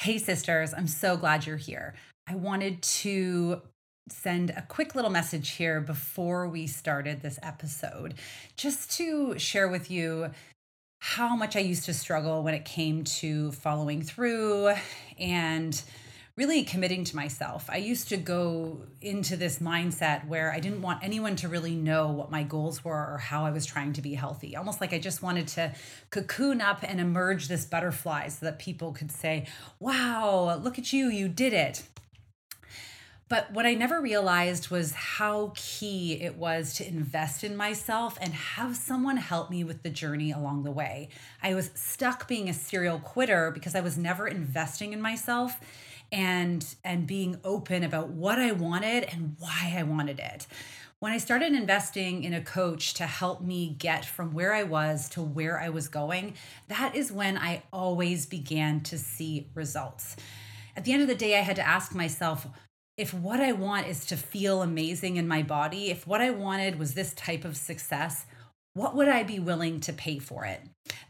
Hey, sisters, I'm so glad you're here. I wanted to send a quick little message here before we started this episode, just to share with you how much I used to struggle when it came to following through and really committing to myself. I used to go into this mindset where I didn't want anyone to really know what my goals were or how I was trying to be healthy. Almost like I just wanted to cocoon up and emerge this butterfly so that people could say, Wow, look at you, you did it. But what I never realized was how key it was to invest in myself and have someone help me with the journey along the way. I was stuck being a serial quitter because I was never investing in myself and and being open about what I wanted and why I wanted it. When I started investing in a coach to help me get from where I was to where I was going, that is when I always began to see results. At the end of the day, I had to ask myself, if what I want is to feel amazing in my body, if what I wanted was this type of success, what would I be willing to pay for it?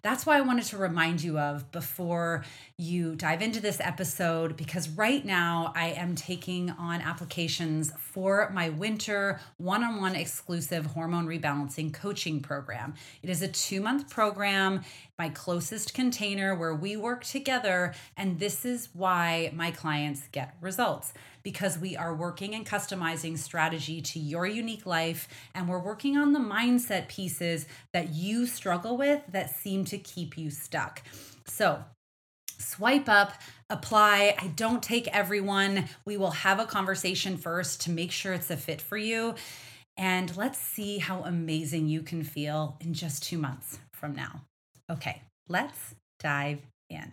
That's why I wanted to remind you of before you dive into this episode, because right now I am taking on applications for my winter one on one exclusive hormone rebalancing coaching program. It is a two month program, my closest container where we work together. And this is why my clients get results because we are working and customizing strategy to your unique life. And we're working on the mindset pieces that you struggle with that seem to keep you stuck. So, swipe up, apply. I don't take everyone. We will have a conversation first to make sure it's a fit for you. And let's see how amazing you can feel in just two months from now. Okay, let's dive in.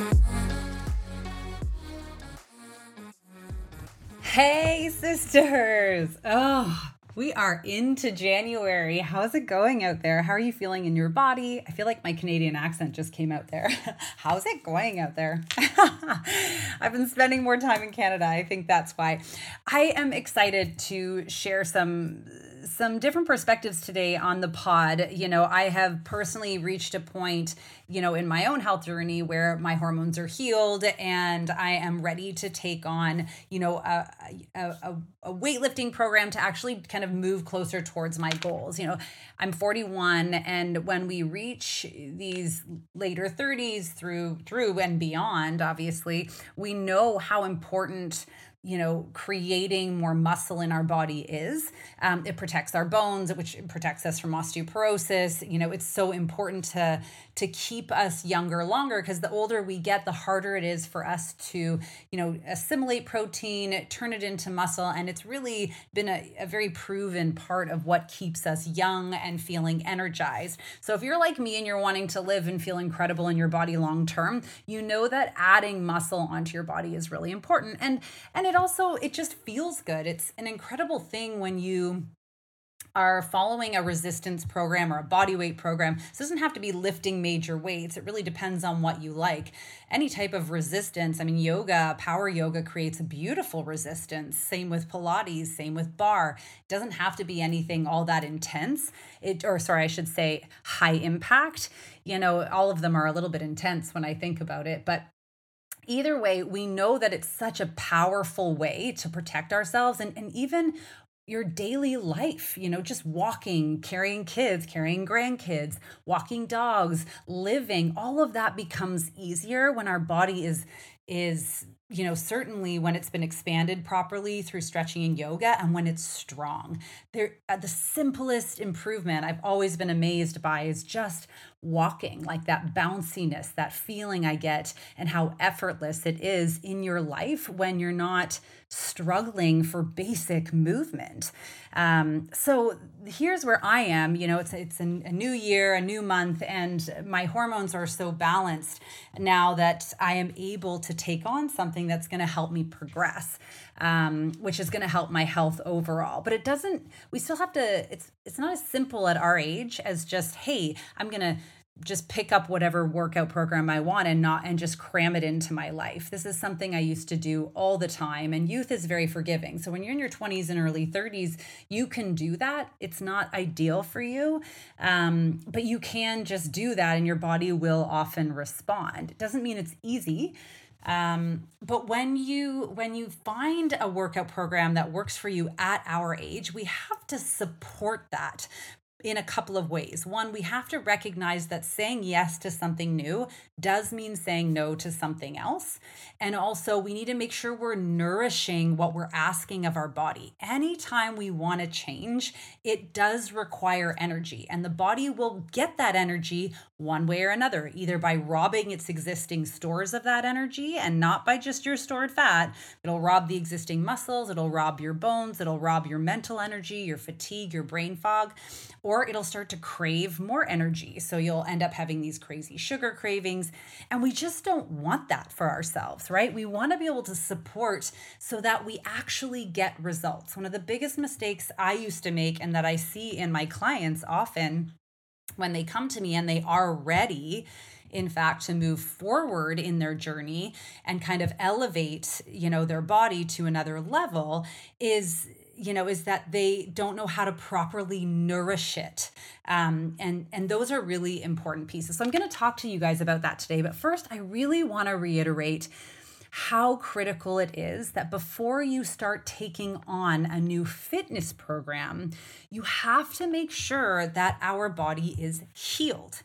Hey, sisters. Oh, we are into January. How's it going out there? How are you feeling in your body? I feel like my Canadian accent just came out there. How's it going out there? I've been spending more time in Canada. I think that's why. I am excited to share some some different perspectives today on the pod. You know, I have personally reached a point, you know, in my own health journey where my hormones are healed and I am ready to take on, you know, a, a, a weightlifting program to actually kind of move closer towards my goals. You know, I'm 41 and when we reach these later 30s through through and beyond, obviously, we know how important you know creating more muscle in our body is um, it protects our bones which protects us from osteoporosis. You know it's so important to to keep us younger longer because the older we get the harder it is for us to you know assimilate protein turn it into muscle and it's really been a, a very proven part of what keeps us young and feeling energized. So if you're like me and you're wanting to live and feel incredible in your body long term you know that adding muscle onto your body is really important. And and it also it just feels good. It's an incredible thing when you are following a resistance program or a body weight program. This doesn't have to be lifting major weights. It really depends on what you like. Any type of resistance, I mean, yoga, power yoga creates a beautiful resistance. Same with Pilates, same with barre. It doesn't have to be anything all that intense. It, or sorry, I should say high impact. You know, all of them are a little bit intense when I think about it, but either way, we know that it's such a powerful way to protect ourselves and, and even your daily life, you know, just walking, carrying kids, carrying grandkids, walking dogs, living, all of that becomes easier when our body is is you know certainly when it's been expanded properly through stretching and yoga and when it's strong. There uh, the simplest improvement i've always been amazed by is just walking like that bounciness that feeling i get and how effortless it is in your life when you're not struggling for basic movement um, so here's where I am. You know, it's it's a, a new year, a new month, and my hormones are so balanced now that I am able to take on something that's going to help me progress, um, which is going to help my health overall. But it doesn't. We still have to. It's it's not as simple at our age as just hey, I'm going to just pick up whatever workout program I want and not and just cram it into my life. This is something I used to do all the time and youth is very forgiving. So when you're in your 20s and early 30s, you can do that. It's not ideal for you. Um, but you can just do that and your body will often respond. It doesn't mean it's easy. Um, but when you when you find a workout program that works for you at our age, we have to support that in a couple of ways. One, we have to recognize that saying yes to something new does mean saying no to something else. And also, we need to make sure we're nourishing what we're asking of our body. Anytime we want to change, it does require energy, and the body will get that energy one way or another, either by robbing its existing stores of that energy and not by just your stored fat. It'll rob the existing muscles, it'll rob your bones, it'll rob your mental energy, your fatigue, your brain fog or it'll start to crave more energy. So you'll end up having these crazy sugar cravings. And we just don't want that for ourselves, right? We want to be able to support so that we actually get results. One of the biggest mistakes I used to make and that I see in my clients often when they come to me and they are ready in fact to move forward in their journey and kind of elevate you know their body to another level is you know is that they don't know how to properly nourish it. Um, and and those are really important pieces. So i'm going to talk to you guys about that today but first i really want to reiterate how critical it is that before you start taking on a new fitness program, you have to make sure that our body is healed.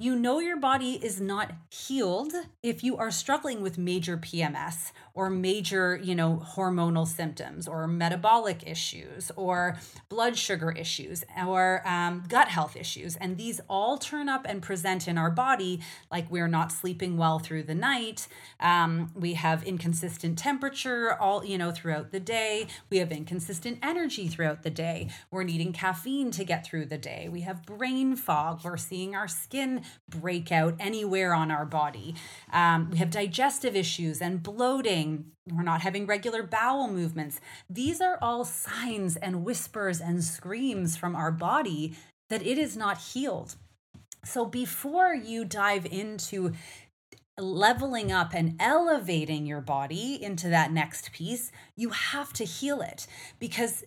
You know your body is not healed if you are struggling with major PMS or major, you know, hormonal symptoms or metabolic issues or blood sugar issues or um, gut health issues. And these all turn up and present in our body like we're not sleeping well through the night. Um, we have inconsistent temperature all, you know, throughout the day. We have inconsistent energy throughout the day. We're needing caffeine to get through the day. We have brain fog. We're seeing our skin break out anywhere on our body. Um, we have digestive issues and bloating we're not having regular bowel movements. These are all signs and whispers and screams from our body that it is not healed. So before you dive into leveling up and elevating your body into that next piece, you have to heal it because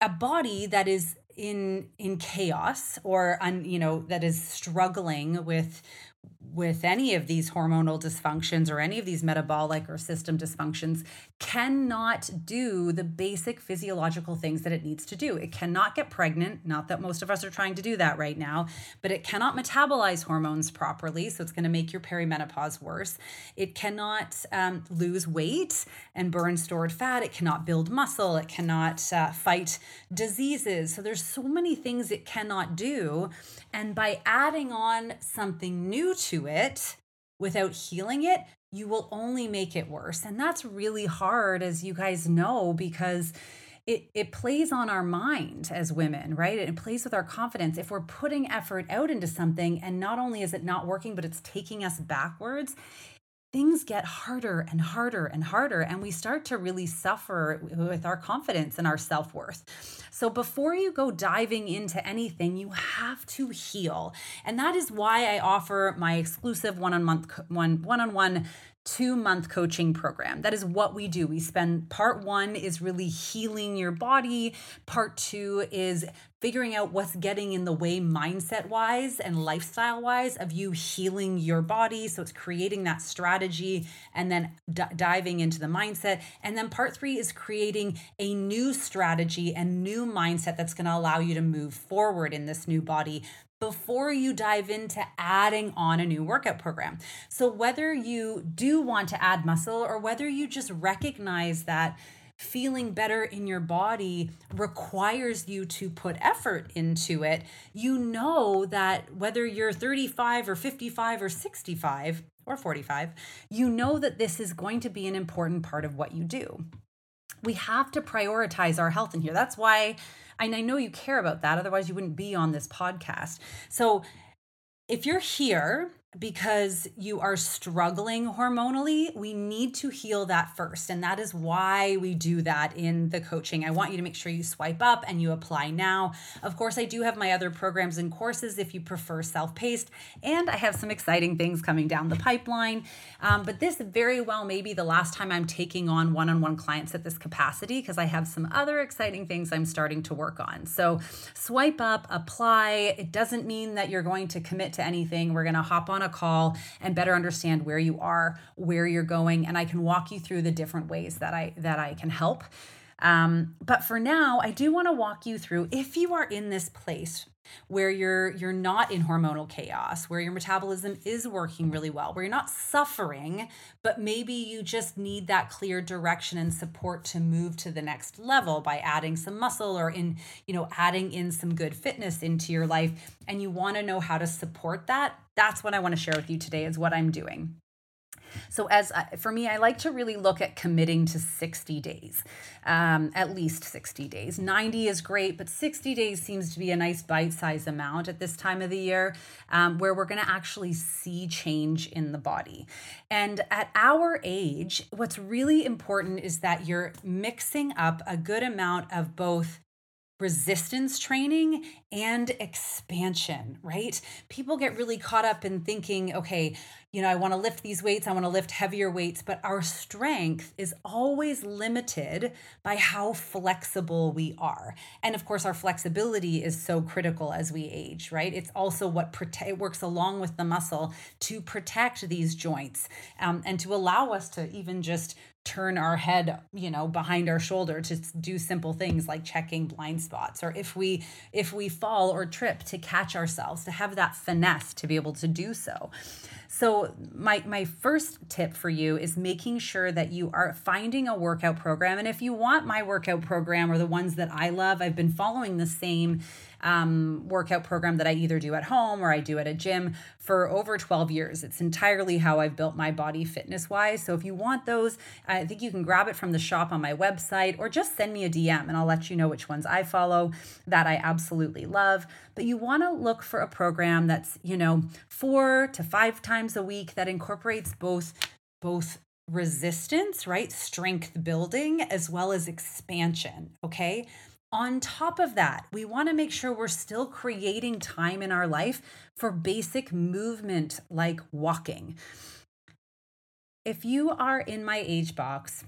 a body that is in in chaos or you know that is struggling with with any of these hormonal dysfunctions or any of these metabolic or system dysfunctions cannot do the basic physiological things that it needs to do. It cannot get pregnant, not that most of us are trying to do that right now, but it cannot metabolize hormones properly. So it's going to make your perimenopause worse. It cannot um, lose weight and burn stored fat. It cannot build muscle. It cannot uh, fight diseases. So there's so many things it cannot do. And by adding on something new to it, without healing it, you will only make it worse. And that's really hard, as you guys know, because it, it plays on our mind as women, right? It plays with our confidence. If we're putting effort out into something and not only is it not working, but it's taking us backwards, things get harder and harder and harder, and we start to really suffer with our confidence and our self worth. So, before you go diving into anything, you have to heal. And that is why I offer my exclusive one on one one on one two month coaching program. That is what we do. We spend part one is really healing your body, part two is figuring out what's getting in the way mindset wise and lifestyle wise of you healing your body. So it's creating that strategy and then d- diving into the mindset. And then part three is creating a new strategy and new mindset that's going to allow you to move forward in this new body before you dive into adding on a new workout program. So, whether you do want to add muscle or whether you just recognize that feeling better in your body requires you to put effort into it, you know that whether you're 35 or 55 or 65 or 45, you know that this is going to be an important part of what you do. We have to prioritize our health in here. That's why, and I know you care about that, otherwise, you wouldn't be on this podcast. So, if you're here because you are struggling hormonally, we need to heal that first. And that is why we do that in the coaching. I want you to make sure you swipe up and you apply now. Of course, I do have my other programs and courses if you prefer self paced, and I have some exciting things coming down the pipeline. Um, but this very well may be the last time I'm taking on one on one clients at this capacity because I have some other exciting things I'm starting to work on. So swipe up, apply. It doesn't mean that you're going to commit to anything. We're going to hop on on a call and better understand where you are, where you're going, and I can walk you through the different ways that I that I can help. Um, but for now, I do want to walk you through if you are in this place where you're you're not in hormonal chaos where your metabolism is working really well where you're not suffering but maybe you just need that clear direction and support to move to the next level by adding some muscle or in you know adding in some good fitness into your life and you want to know how to support that that's what I want to share with you today is what I'm doing. So, as for me, I like to really look at committing to 60 days, um, at least 60 days. 90 is great, but 60 days seems to be a nice bite sized amount at this time of the year um, where we're going to actually see change in the body. And at our age, what's really important is that you're mixing up a good amount of both resistance training and expansion, right? People get really caught up in thinking, okay, you know, I want to lift these weights, I want to lift heavier weights, but our strength is always limited by how flexible we are. And of course, our flexibility is so critical as we age, right? It's also what prote- it works along with the muscle to protect these joints um, and to allow us to even just turn our head you know behind our shoulder to do simple things like checking blind spots or if we if we fall or trip to catch ourselves to have that finesse to be able to do so. So my my first tip for you is making sure that you are finding a workout program and if you want my workout program or the ones that I love I've been following the same um, workout program that I either do at home or I do at a gym for over 12 years. It's entirely how I've built my body fitness wise. So if you want those, I think you can grab it from the shop on my website or just send me a DM and I'll let you know which ones I follow that I absolutely love. But you want to look for a program that's, you know, four to five times a week that incorporates both both resistance, right? Strength building as well as expansion. Okay. On top of that, we want to make sure we're still creating time in our life for basic movement like walking. If you are in my age box,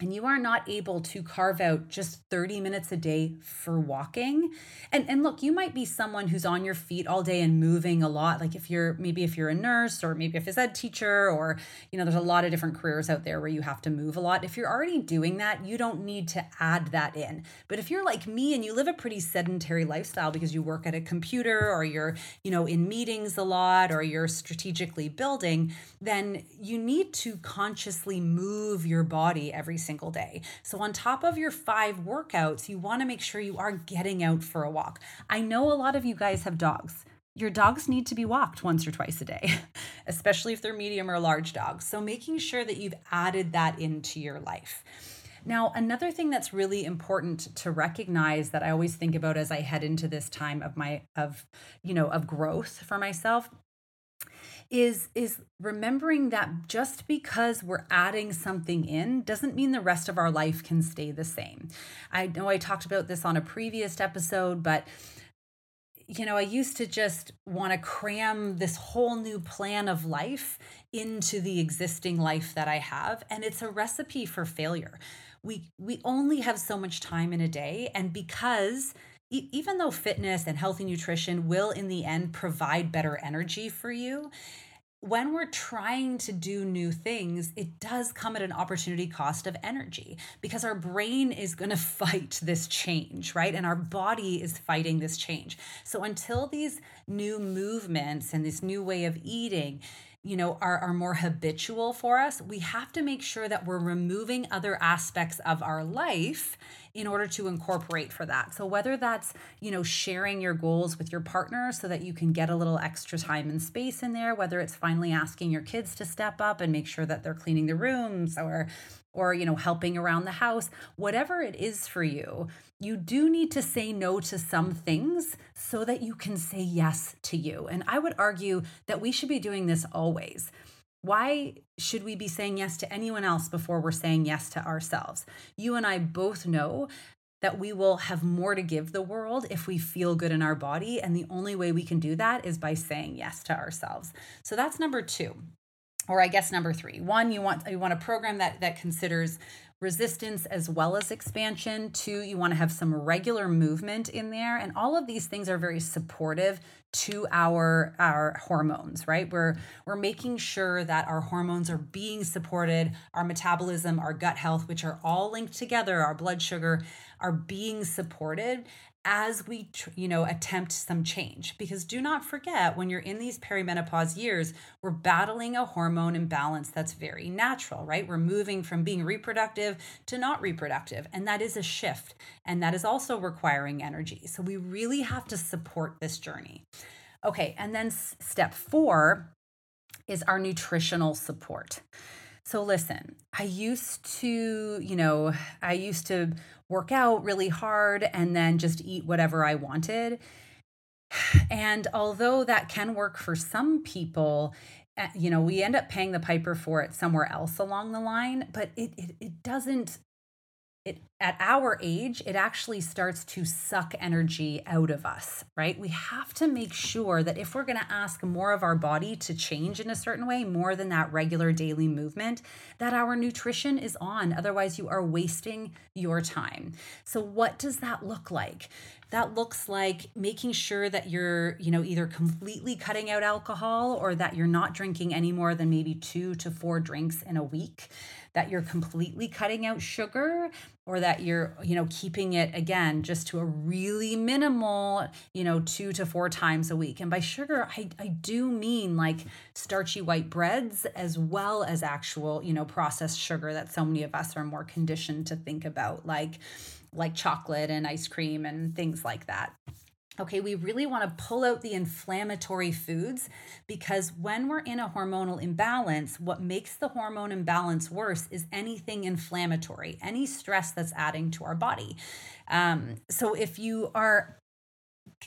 and you are not able to carve out just 30 minutes a day for walking. And and look you might be someone who's on your feet all day and moving a lot. Like if you're maybe if you're a nurse or maybe if it's ed teacher or you know there's a lot of different careers out there where you have to move a lot. If you're already doing that you don't need to add that in. But if you're like me and you live a pretty sedentary lifestyle because you work at a computer or you're you know in meetings a lot or you're strategically building then you need to consciously move your body every single day. So, on top of your five workouts, you want to make sure you are getting out for a walk. I know a lot of you guys have dogs. Your dogs need to be walked once or twice a day, especially if they're medium or large dogs. So, making sure that you've added that into your life. Now, another thing that's really important to recognize that I always think about as I head into this time of my of you know of growth for myself is is remembering that just because we're adding something in doesn't mean the rest of our life can stay the same. I know I talked about this on a previous episode, but you know, I used to just want to cram this whole new plan of life into the existing life that I have. And it's a recipe for failure. We, we only have so much time in a day. And because even though fitness and healthy nutrition will in the end provide better energy for you, when we're trying to do new things, it does come at an opportunity cost of energy because our brain is going to fight this change, right? And our body is fighting this change. So until these new movements and this new way of eating, you know are, are more habitual for us we have to make sure that we're removing other aspects of our life in order to incorporate for that so whether that's you know sharing your goals with your partner so that you can get a little extra time and space in there whether it's finally asking your kids to step up and make sure that they're cleaning the rooms or or you know helping around the house whatever it is for you you do need to say no to some things so that you can say yes to you. And I would argue that we should be doing this always. Why should we be saying yes to anyone else before we're saying yes to ourselves? You and I both know that we will have more to give the world if we feel good in our body. And the only way we can do that is by saying yes to ourselves. So that's number two. Or I guess number three. One, you want you want a program that that considers resistance as well as expansion. Two, you want to have some regular movement in there. And all of these things are very supportive to our our hormones right we're we're making sure that our hormones are being supported our metabolism our gut health which are all linked together our blood sugar are being supported as we you know attempt some change. Because do not forget when you're in these perimenopause years we're battling a hormone imbalance that's very natural right? We're moving from being reproductive to not reproductive and that is a shift and that is also requiring energy. So we really have to support this journey. Okay and then step 4 is our nutritional support. So listen, I used to, you know, I used to work out really hard and then just eat whatever I wanted. And although that can work for some people, eh, you know, we end up paying the piper for it somewhere else along the line, but it it, it doesn't it at our age it actually starts to suck energy out of us right? We have to make sure that if we're going to ask more of our body to change in a certain way more than that regular daily movement that our nutrition is on. Otherwise you are wasting your time. So what does that look like? That looks like making sure that you're you know either completely cutting out alcohol or that you're not drinking any more than maybe 2 to 4 drinks in a week that you're completely cutting out sugar or that you're you know keeping it again just to a really minimal you know two to four times a week. And by sugar i, I do mean like starchy white breads as well as actual you know processed sugar that so many of us are more conditioned to think about like like chocolate and ice cream and things like that Okay, we really want to pull out the inflammatory foods because when we're in a hormonal imbalance, what makes the hormone imbalance worse is anything inflammatory, any stress that's adding to our body. Um, so if you are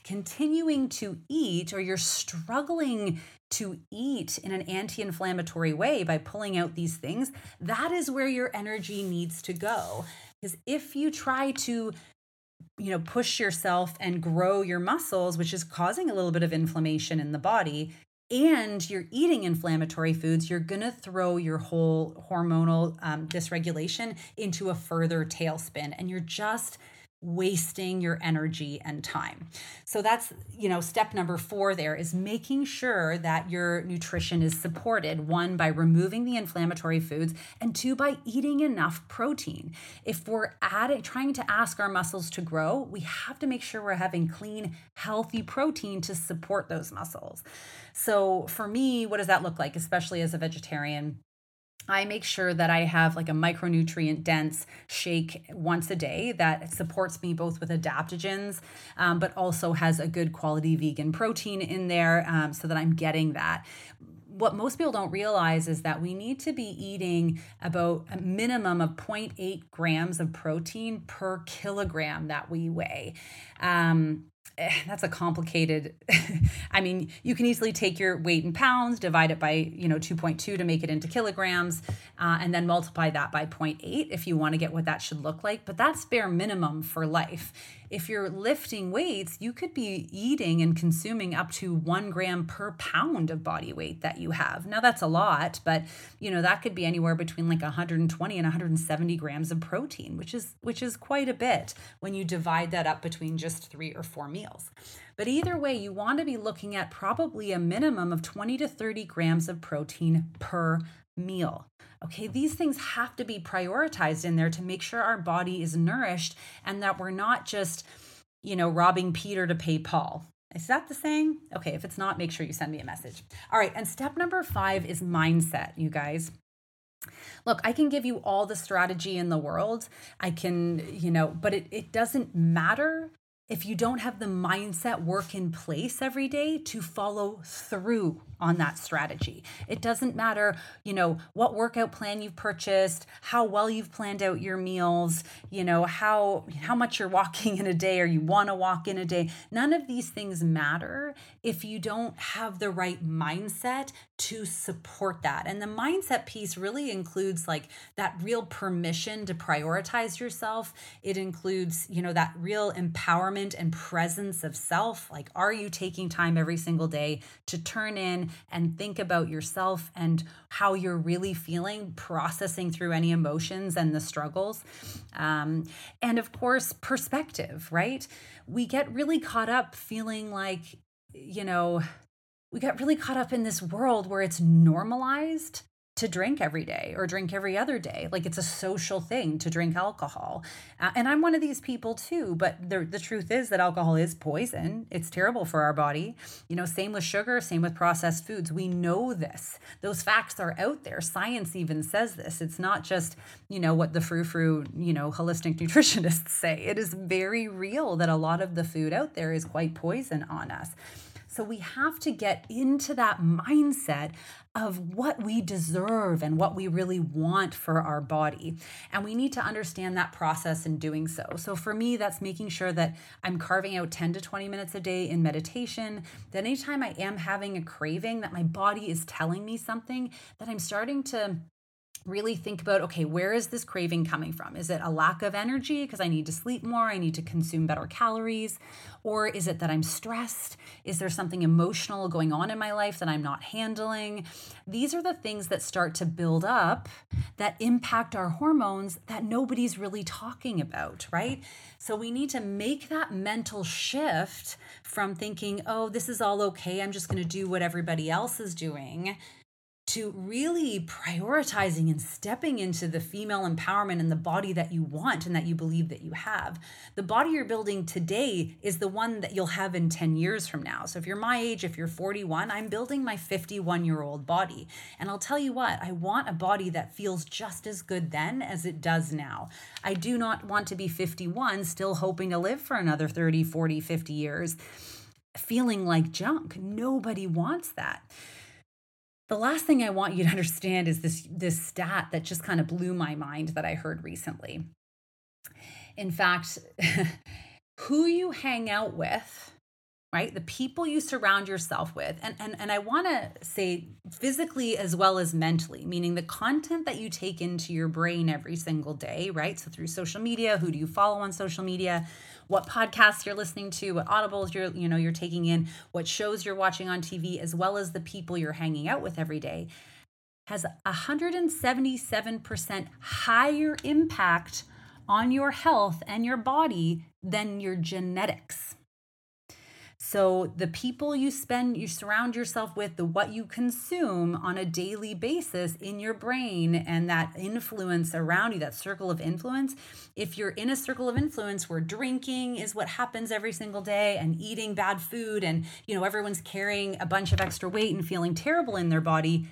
continuing to eat or you're struggling to eat in an anti inflammatory way by pulling out these things, that is where your energy needs to go. Because if you try to you know push yourself and grow your muscles which is causing a little bit of inflammation in the body and you're eating inflammatory foods you're going to throw your whole hormonal um, dysregulation into a further tailspin and you're just wasting your energy and time. So that's, you know, step number 4 there is making sure that your nutrition is supported one by removing the inflammatory foods and two by eating enough protein. If we're adding trying to ask our muscles to grow, we have to make sure we're having clean, healthy protein to support those muscles. So for me, what does that look like especially as a vegetarian? I make sure that I have like a micronutrient dense shake once a day that supports me both with adaptogens, um, but also has a good quality vegan protein in there um, so that I'm getting that what most people don't realize is that we need to be eating about a minimum of 0.8 grams of protein per kilogram that we weigh. Um, that's a complicated i mean you can easily take your weight in pounds divide it by you know 2.2 to make it into kilograms uh, and then multiply that by 0.8 if you want to get what that should look like but that's bare minimum for life if you're lifting weights, you could be eating and consuming up to one gram per pound of body weight that you have. Now that's a lot, but you know that could be anywhere between like 120 and 170 grams of protein, which is which is quite a bit when you divide that up between just three or four meals. But either way, you want to be looking at probably a minimum of 20 to 30 grams of protein per meal. Okay, these things have to be prioritized in there to make sure our body is nourished and that we're not just, you know, robbing Peter to pay Paul. Is that the saying? Okay, if it's not, make sure you send me a message. All right, and step number five is mindset, you guys. Look, I can give you all the strategy in the world. I can, you know, but it, it doesn't matter if you don't have the mindset work in place every day to follow through on that strategy. It doesn't matter, you know, what workout plan you've purchased, how well you've planned out your meals, you know, how how much you're walking in a day or you want to walk in a day. None of these things matter if you don't have the right mindset to support that. And the mindset piece really includes like that real permission to prioritize yourself. It includes, you know, that real empowerment and presence of self. Like, are you taking time every single day to turn in and think about yourself and how you're really feeling, processing through any emotions and the struggles? Um, and of course, perspective, right? We get really caught up feeling like, you know, we got really caught up in this world where it's normalized to drink every day or drink every other day. Like it's a social thing to drink alcohol. Uh, and I'm one of these people too, but the, the truth is that alcohol is poison. It's terrible for our body. You know, same with sugar, same with processed foods. We know this. Those facts are out there. Science even says this. It's not just, you know, what the frou frou, you know, holistic nutritionists say. It is very real that a lot of the food out there is quite poison on us. So we have to get into that mindset of what we deserve and what we really want for our body. And we need to understand that process in doing so. So for me, that's making sure that I'm carving out 10 to 20 minutes a day in meditation. That anytime I am having a craving, that my body is telling me something, that I'm starting to really think about okay, where is this craving coming from? Is it a lack of energy because I need to sleep more? I need to consume better calories? Or is it that I'm stressed? Is there something emotional going on in my life that I'm not handling? These are the things that start to build up that impact our hormones that nobody's really talking about, right? So we need to make that mental shift from thinking, oh, this is all okay. I'm just going to do what everybody else is doing to really prioritizing and stepping into the female empowerment and the body that you want and that you believe that you have. The body you're building today is the one that you'll have in 10 years from now. So if you're my age, if you're 41, I'm building my 51 year old body. And I'll tell you what, I want a body that feels just as good then as it does now. I do not want to be 51, still hoping to live for another 30, 40, 50 years, feeling like junk. Nobody wants that. The last thing I want you to understand is this, this stat that just kind of blew my mind that I heard recently. In fact, who you hang out with, right? The people you surround yourself with, and, and, and I want to say physically as well as mentally, meaning the content that you take into your brain every single day, right? So through social media, who do you follow on social media? What podcasts you're listening to, what audibles you're, you know, you're taking in, what shows you're watching on TV, as well as the people you're hanging out with every day, has 177% higher impact on your health and your body than your genetics. So the people you spend, you surround yourself with, the what you consume on a daily basis in your brain and that influence around you, that circle of influence. If you're in a circle of influence where drinking is what happens every single day and eating bad food and you know everyone's carrying a bunch of extra weight and feeling terrible in their body,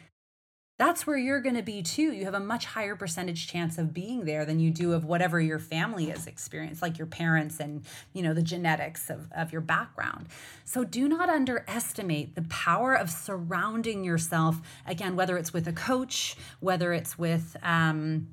that's where you're going to be too. You have a much higher percentage chance of being there than you do of whatever your family has experienced, like your parents and, you know, the genetics of, of your background. So do not underestimate the power of surrounding yourself, again, whether it's with a coach, whether it's with, um,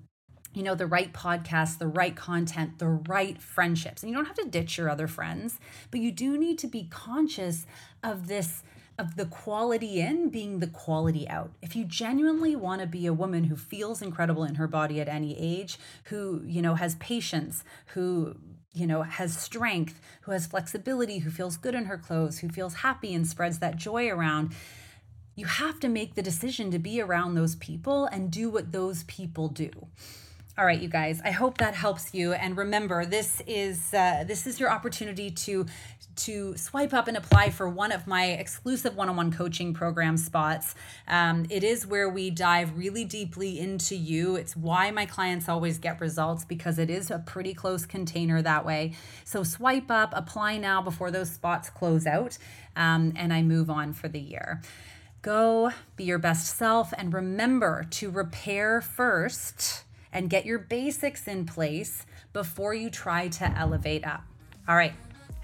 you know, the right podcast, the right content, the right friendships. And you don't have to ditch your other friends, but you do need to be conscious of this of the quality in being the quality out. If you genuinely want to be a woman who feels incredible in her body at any age, who, you know, has patience, who you know, has strength, who has flexibility, who feels good in her clothes, who feels happy and spreads that joy around, you have to make the decision to be around those people and do what those people do. All right, you guys. I hope that helps you. And remember, this is uh, this is your opportunity to to swipe up and apply for one of my exclusive one-on-one coaching program spots. Um, it is where we dive really deeply into you. It's why my clients always get results because it is a pretty close container that way. So swipe up, apply now before those spots close out, um, and I move on for the year. Go be your best self and remember to repair first and get your basics in place before you try to elevate up. All right,